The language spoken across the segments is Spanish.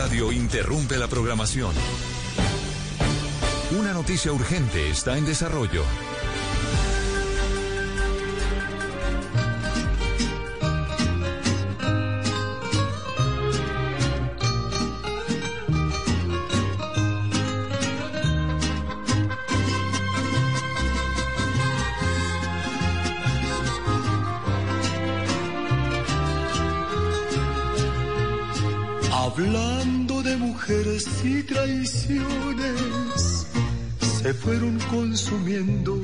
Radio interrumpe la programación. Una noticia urgente está en desarrollo. Hablando de mujeres y traiciones, se fueron consumiendo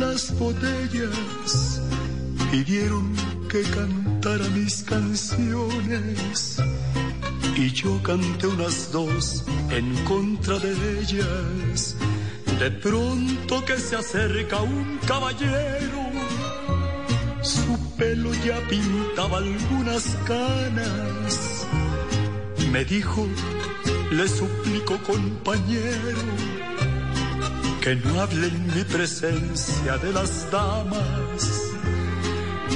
las botellas, pidieron que cantara mis canciones y yo canté unas dos en contra de ellas. De pronto que se acerca un caballero, su pelo ya pintaba algunas canas. Me dijo, le suplico compañero, que no hable en mi presencia de las damas.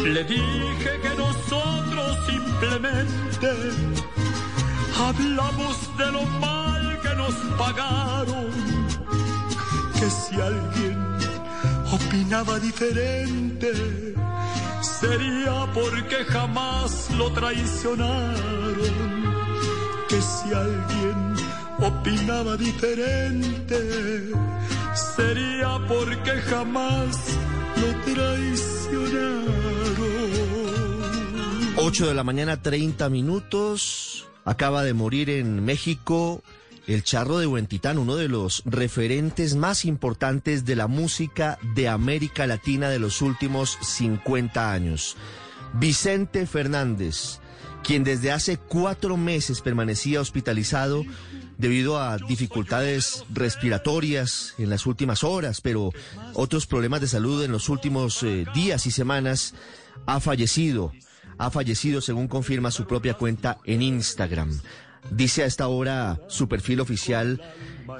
Le dije que nosotros simplemente hablamos de lo mal que nos pagaron, que si alguien opinaba diferente, sería porque jamás lo traicionaron, que si alguien opinaba diferente, sería porque jamás lo traicionaron. 8 de la mañana, 30 minutos. Acaba de morir en México el Charro de Huentitán, uno de los referentes más importantes de la música de América Latina de los últimos 50 años. Vicente Fernández, quien desde hace cuatro meses permanecía hospitalizado debido a dificultades respiratorias en las últimas horas, pero otros problemas de salud en los últimos eh, días y semanas, ha fallecido. Ha fallecido según confirma su propia cuenta en Instagram. Dice a esta hora su perfil oficial,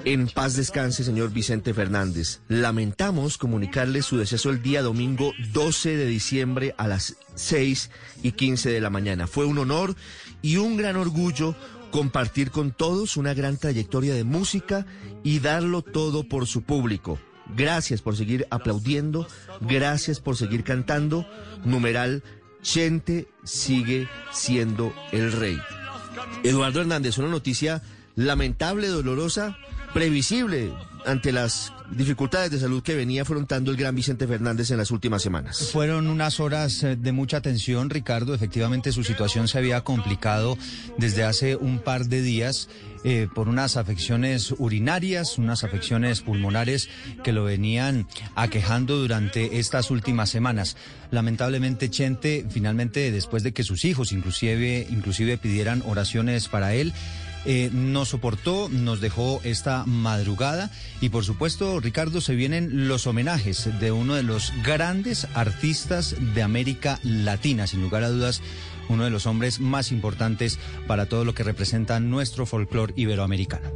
en paz descanse, señor Vicente Fernández. Lamentamos comunicarle su deceso el día domingo 12 de diciembre a las 6 y 15 de la mañana. Fue un honor y un gran orgullo compartir con todos una gran trayectoria de música y darlo todo por su público. Gracias por seguir aplaudiendo, gracias por seguir cantando. Numeral, Chente sigue siendo el rey. Eduardo Hernández, una noticia lamentable, dolorosa, previsible ante las dificultades de salud que venía afrontando el gran Vicente Fernández en las últimas semanas. Fueron unas horas eh, de mucha tensión, Ricardo. Efectivamente, su situación se había complicado desde hace un par de días eh, por unas afecciones urinarias, unas afecciones pulmonares que lo venían aquejando durante estas últimas semanas. Lamentablemente, Chente, finalmente, después de que sus hijos inclusive, inclusive pidieran oraciones para él, eh, nos soportó, nos dejó esta madrugada y por supuesto, Ricardo, se vienen los homenajes de uno de los grandes artistas de América Latina, sin lugar a dudas, uno de los hombres más importantes para todo lo que representa nuestro folclore iberoamericano.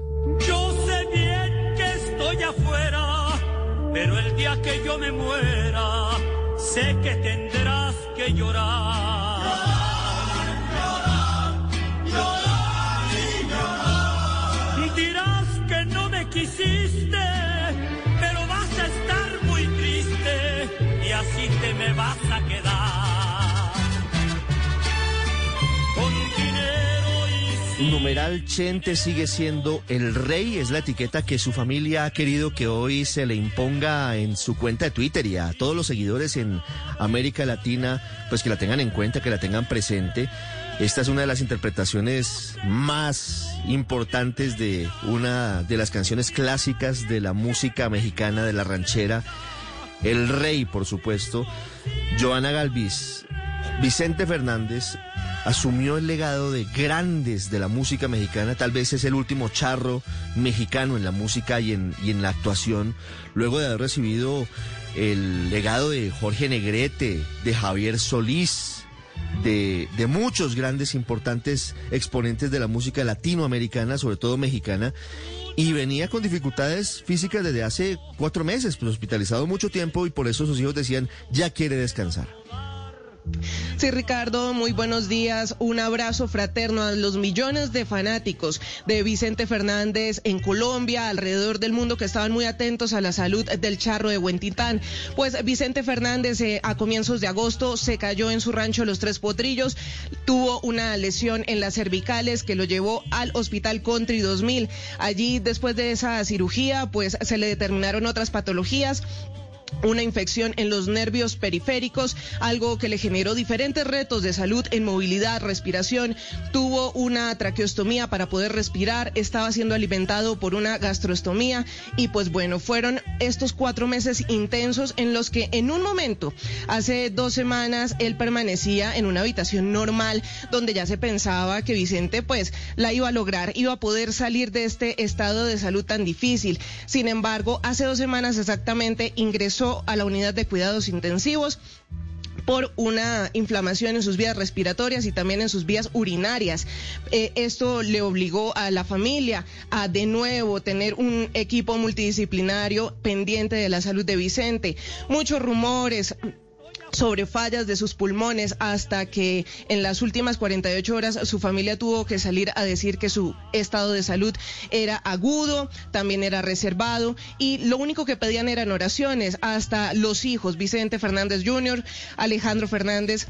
Yo sé bien que estoy afuera, pero el día que yo me muera, sé que tendrás que llorar. Con dinero y Numeral Chente sigue siendo el rey, es la etiqueta que su familia ha querido que hoy se le imponga en su cuenta de Twitter y a todos los seguidores en América Latina, pues que la tengan en cuenta, que la tengan presente. Esta es una de las interpretaciones más importantes de una de las canciones clásicas de la música mexicana, de la ranchera. El rey, por supuesto. Joana Galvis, Vicente Fernández asumió el legado de grandes de la música mexicana, tal vez es el último charro mexicano en la música y en, y en la actuación, luego de haber recibido el legado de Jorge Negrete, de Javier Solís, de, de, muchos grandes, importantes exponentes de la música latinoamericana, sobre todo mexicana, y venía con dificultades físicas desde hace cuatro meses, pues hospitalizado mucho tiempo y por eso sus hijos decían, ya quiere descansar. Sí, Ricardo, muy buenos días. Un abrazo fraterno a los millones de fanáticos de Vicente Fernández en Colombia, alrededor del mundo, que estaban muy atentos a la salud del charro de Huentitán. Pues Vicente Fernández eh, a comienzos de agosto se cayó en su rancho Los Tres Potrillos, tuvo una lesión en las cervicales que lo llevó al Hospital Country 2000. Allí, después de esa cirugía, pues se le determinaron otras patologías una infección en los nervios periféricos, algo que le generó diferentes retos de salud en movilidad, respiración, tuvo una traqueostomía para poder respirar, estaba siendo alimentado por una gastrostomía y pues bueno, fueron estos cuatro meses intensos en los que en un momento, hace dos semanas, él permanecía en una habitación normal donde ya se pensaba que Vicente pues la iba a lograr, iba a poder salir de este estado de salud tan difícil. Sin embargo, hace dos semanas exactamente ingresó a la unidad de cuidados intensivos por una inflamación en sus vías respiratorias y también en sus vías urinarias. Eh, esto le obligó a la familia a de nuevo tener un equipo multidisciplinario pendiente de la salud de Vicente. Muchos rumores, sobre fallas de sus pulmones hasta que en las últimas 48 horas su familia tuvo que salir a decir que su estado de salud era agudo, también era reservado y lo único que pedían eran oraciones hasta los hijos, Vicente Fernández Jr., Alejandro Fernández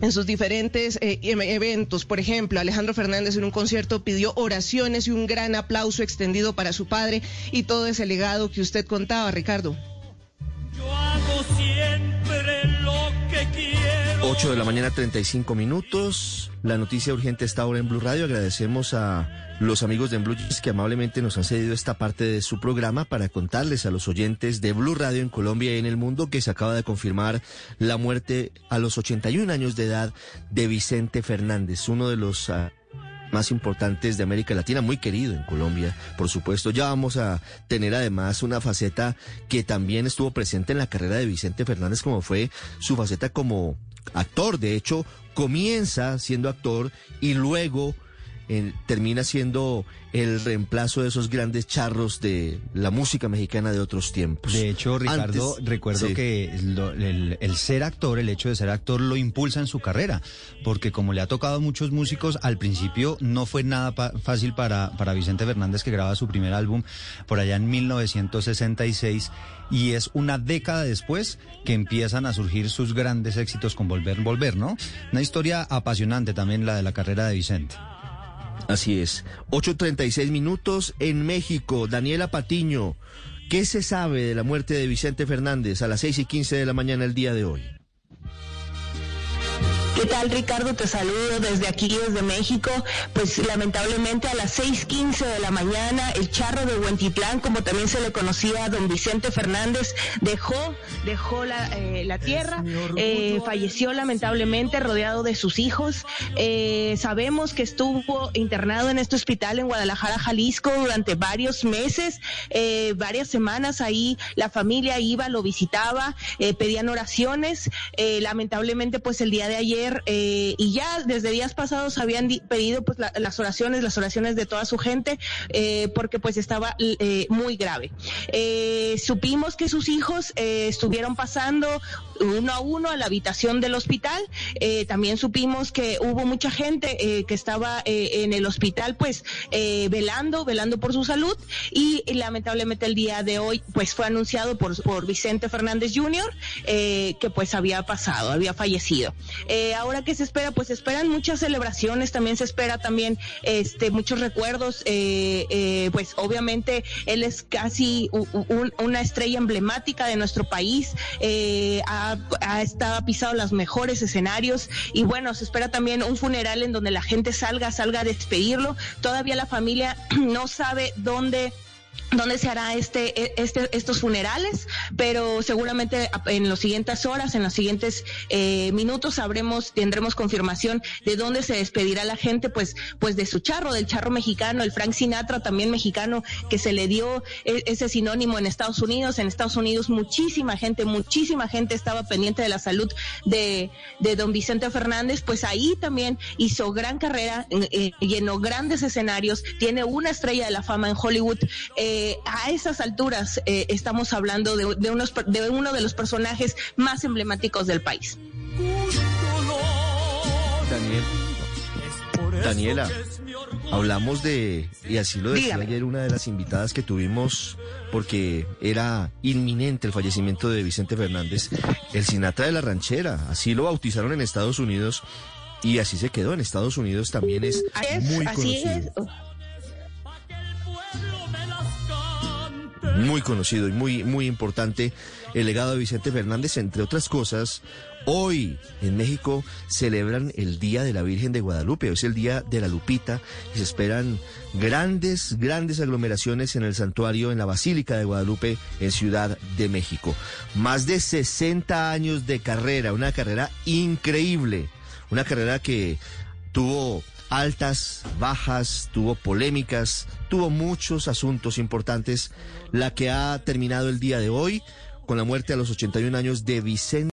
en sus diferentes eh, em, eventos. Por ejemplo, Alejandro Fernández en un concierto pidió oraciones y un gran aplauso extendido para su padre y todo ese legado que usted contaba, Ricardo. Yo hago. 8 de la mañana, 35 minutos. La noticia urgente está ahora en Blue Radio. Agradecemos a los amigos de Blue Jeans que amablemente nos han cedido esta parte de su programa para contarles a los oyentes de Blue Radio en Colombia y en el mundo que se acaba de confirmar la muerte a los 81 años de edad de Vicente Fernández, uno de los... ah, más importantes de América Latina, muy querido en Colombia, por supuesto. Ya vamos a tener además una faceta que también estuvo presente en la carrera de Vicente Fernández, como fue su faceta como actor. De hecho, comienza siendo actor y luego eh, termina siendo el reemplazo de esos grandes charros de la música mexicana de otros tiempos. De hecho, Ricardo, Antes- recuerdo sí. que lo- el, el ser actor, el hecho de ser actor, lo impulsa en su carrera, porque como le ha tocado a muchos músicos, al principio no fue nada pa- fácil para, para Vicente Fernández, que graba su primer álbum por allá en 1966, y es una década después que empiezan a surgir sus grandes éxitos con Volver, Volver, ¿no? Una historia apasionante también la de la carrera de Vicente. Así es. 8.36 minutos en México. Daniela Patiño, ¿qué se sabe de la muerte de Vicente Fernández a las 6 y 15 de la mañana el día de hoy? ¿Qué tal Ricardo? Te saludo desde aquí, desde México. Pues lamentablemente a las 6.15 de la mañana el charro de Huentitlán, como también se le conocía a don Vicente Fernández, dejó, dejó la, eh, la tierra, eh, falleció lamentablemente rodeado de sus hijos. Eh, sabemos que estuvo internado en este hospital en Guadalajara, Jalisco durante varios meses, eh, varias semanas ahí la familia iba, lo visitaba, eh, pedían oraciones. Eh, lamentablemente pues el día de ayer eh, y ya desde días pasados habían di- pedido pues la- las oraciones, las oraciones de toda su gente eh, porque pues estaba eh, muy grave. Supimos que sus hijos estuvieron pasando uno a uno a la habitación del hospital. También supimos que hubo mucha gente que estaba en el hospital pues velando, velando por su salud y, lamentablemente el día de hoy pues fue anunciado por, por Vicente Fernández Jr. que pues había pasado, había fallecido. Ahora que se espera, pues se esperan muchas celebraciones, también se espera también este muchos recuerdos, eh, eh, pues obviamente él es casi u- u- un- una estrella emblemática de nuestro país, eh, ha, ha estado ha pisado los mejores escenarios y bueno, se espera también un funeral en donde la gente salga, salga a despedirlo. Todavía la familia no sabe dónde dónde se hará este, este, estos funerales, pero seguramente en las siguientes horas, en los siguientes eh, minutos sabremos, tendremos confirmación de dónde se despedirá la gente, pues, pues de su charro, del charro mexicano, el Frank Sinatra también mexicano, que se le dio e- ese sinónimo en Estados Unidos. En Estados Unidos muchísima gente, muchísima gente estaba pendiente de la salud de, de don Vicente Fernández, pues ahí también hizo gran carrera, eh, llenó grandes escenarios, tiene una estrella de la fama en Hollywood. Eh, a esas alturas eh, estamos hablando de, de, unos, de uno de los personajes más emblemáticos del país. Daniel, Daniela, hablamos de, y así lo decía Dígame. ayer una de las invitadas que tuvimos, porque era inminente el fallecimiento de Vicente Fernández, el Sinatra de la Ranchera, así lo bautizaron en Estados Unidos y así se quedó. En Estados Unidos también es, Es- muy así conocido. es. Muy conocido y muy, muy importante el legado de Vicente Fernández, entre otras cosas. Hoy en México celebran el Día de la Virgen de Guadalupe, hoy es el Día de la Lupita y se esperan grandes, grandes aglomeraciones en el santuario, en la Basílica de Guadalupe, en Ciudad de México. Más de 60 años de carrera, una carrera increíble, una carrera que tuvo altas, bajas, tuvo polémicas, tuvo muchos asuntos importantes, la que ha terminado el día de hoy con la muerte a los 81 años de Vicente.